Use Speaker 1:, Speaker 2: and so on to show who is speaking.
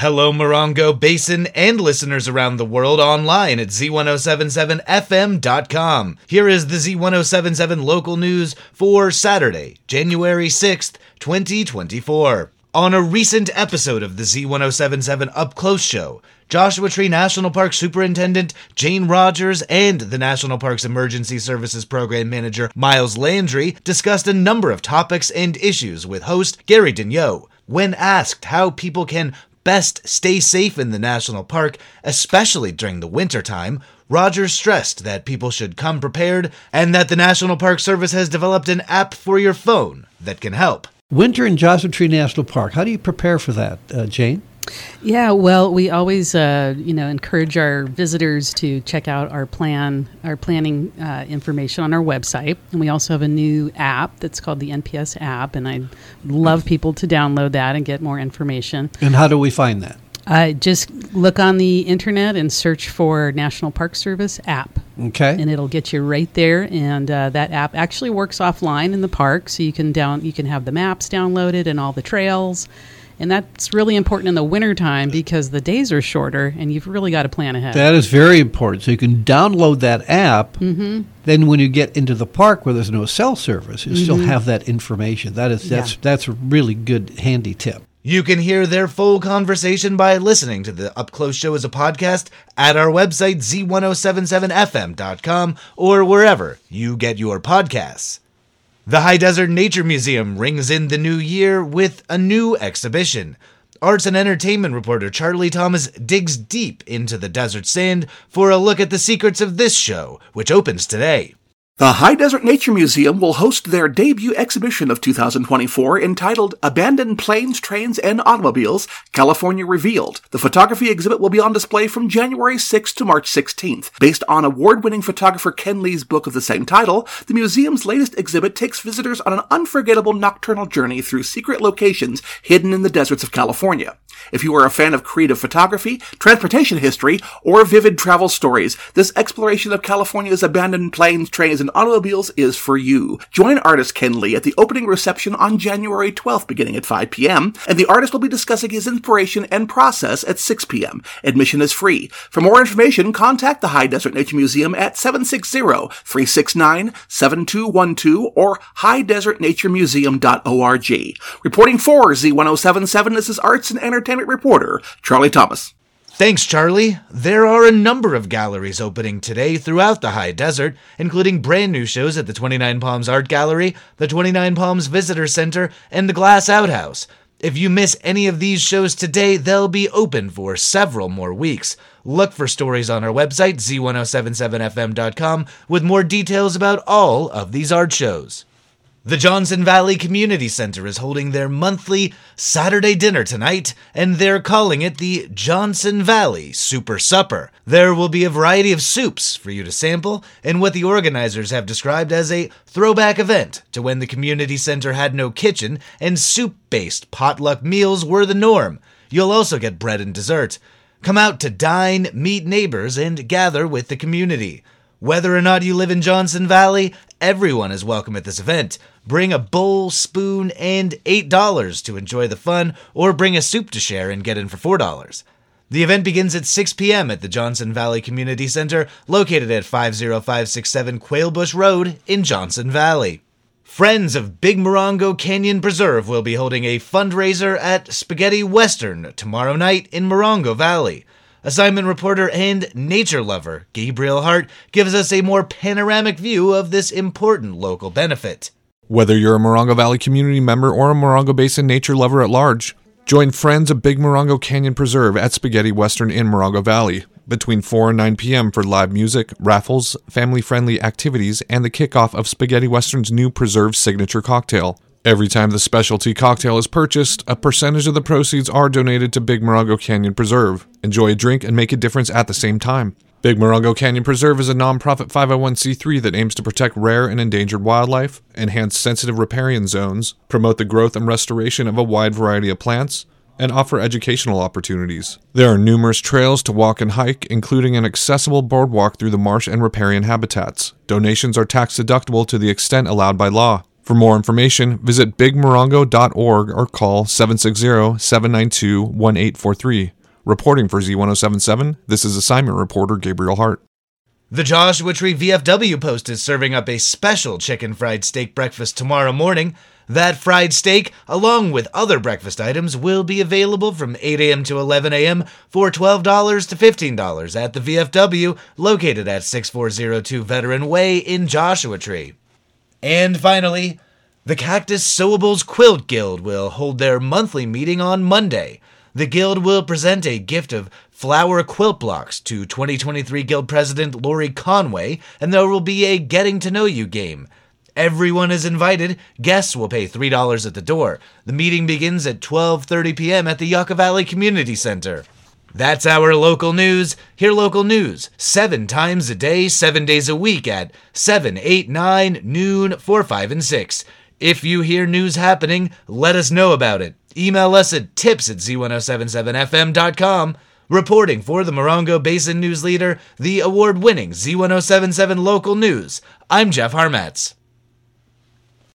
Speaker 1: Hello, Morongo Basin and listeners around the world online at Z1077FM.com. Here is the Z1077 local news for Saturday, January 6th, 2024. On a recent episode of the Z1077 Up Close show, Joshua Tree National Park Superintendent Jane Rogers and the National Parks Emergency Services Program Manager Miles Landry discussed a number of topics and issues with host Gary Daigneault. When asked how people can best stay safe in the national park, especially during the wintertime, Rogers stressed that people should come prepared and that the National Park Service has developed an app for your phone that can help.
Speaker 2: Winter in Joshua Tree National Park. How do you prepare for that, uh, Jane?
Speaker 3: Yeah, well, we always, uh, you know, encourage our visitors to check out our plan, our planning uh, information on our website, and we also have a new app that's called the NPS app, and I love people to download that and get more information.
Speaker 2: And how do we find that?
Speaker 3: Uh, just look on the internet and search for National Park Service app.
Speaker 2: Okay.
Speaker 3: And it'll get you right there. And uh, that app actually works offline in the park, so you can down you can have the maps downloaded and all the trails and that's really important in the wintertime because the days are shorter and you've really got to plan ahead.
Speaker 2: That is very important. So you can download that app. Mm-hmm. Then when you get into the park where there's no cell service, you mm-hmm. still have that information. That is that's yeah. that's a really good handy tip.
Speaker 1: You can hear their full conversation by listening to the Up Close Show as a podcast at our website, z1077fm.com, or wherever you get your podcasts. The High Desert Nature Museum rings in the new year with a new exhibition. Arts and entertainment reporter Charlie Thomas digs deep into the desert sand for a look at the secrets of this show, which opens today.
Speaker 4: The High Desert Nature Museum will host their debut exhibition of 2024 entitled Abandoned Planes, Trains, and Automobiles California Revealed. The photography exhibit will be on display from January 6th to March 16th. Based on award winning photographer Ken Lee's book of the same title, the museum's latest exhibit takes visitors on an unforgettable nocturnal journey through secret locations hidden in the deserts of California. If you are a fan of creative photography, transportation history, or vivid travel stories, this exploration of California's abandoned planes, trains, and automobiles is for you. Join artist Ken Lee at the opening reception on January 12th beginning at 5 p.m., and the artist will be discussing his inspiration and process at 6 p.m. Admission is free. For more information, contact the High Desert Nature Museum at 760-369-7212 or highdesertnaturemuseum.org. Reporting for Z1077, this is Arts and Entertainment reporter, Charlie Thomas.
Speaker 1: Thanks, Charlie. There are a number of galleries opening today throughout the high desert, including brand new shows at the 29 Palms Art Gallery, the 29 Palms Visitor Center, and the Glass Outhouse. If you miss any of these shows today, they'll be open for several more weeks. Look for stories on our website, z1077fm.com, with more details about all of these art shows. The Johnson Valley Community Center is holding their monthly Saturday dinner tonight, and they're calling it the Johnson Valley Super Supper. There will be a variety of soups for you to sample, and what the organizers have described as a throwback event to when the community center had no kitchen and soup based potluck meals were the norm. You'll also get bread and dessert. Come out to dine, meet neighbors, and gather with the community. Whether or not you live in Johnson Valley, everyone is welcome at this event. Bring a bowl, spoon, and $8 to enjoy the fun, or bring a soup to share and get in for $4. The event begins at 6 p.m. at the Johnson Valley Community Center, located at 50567 Quailbush Road in Johnson Valley. Friends of Big Morongo Canyon Preserve will be holding a fundraiser at Spaghetti Western tomorrow night in Morongo Valley. Assignment reporter and nature lover Gabriel Hart gives us a more panoramic view of this important local benefit.
Speaker 5: Whether you're a Morongo Valley community member or a Morongo Basin nature lover at large, join Friends of Big Morongo Canyon Preserve at Spaghetti Western in Morongo Valley between 4 and 9 p.m. for live music, raffles, family friendly activities, and the kickoff of Spaghetti Western's new preserve signature cocktail. Every time the specialty cocktail is purchased, a percentage of the proceeds are donated to Big Morongo Canyon Preserve. Enjoy a drink and make a difference at the same time. Big Morongo Canyon Preserve is a nonprofit 501c3 that aims to protect rare and endangered wildlife, enhance sensitive riparian zones, promote the growth and restoration of a wide variety of plants, and offer educational opportunities. There are numerous trails to walk and hike, including an accessible boardwalk through the marsh and riparian habitats. Donations are tax deductible to the extent allowed by law. For more information, visit bigmorongo.org or call 760 792 1843. Reporting for Z1077, this is assignment reporter Gabriel Hart.
Speaker 1: The Joshua Tree VFW Post is serving up a special chicken fried steak breakfast tomorrow morning. That fried steak, along with other breakfast items, will be available from 8 a.m. to 11 a.m. for $12 to $15 at the VFW, located at 6402 Veteran Way in Joshua Tree. And finally, the Cactus Sewables Quilt Guild will hold their monthly meeting on Monday. The Guild will present a gift of flower quilt blocks to 2023 Guild President Lori Conway, and there will be a Getting to Know You game. Everyone is invited. Guests will pay $3 at the door. The meeting begins at 12:30 p.m. at the Yucca Valley Community Center. That's our local news. Hear local news seven times a day, seven days a week at 7, 8, 9, noon, 4, 5, and 6. If you hear news happening, let us know about it. Email us at tips at z1077fm.com. Reporting for the Morongo Basin News Leader, the award winning Z1077 Local News, I'm Jeff Harmatz.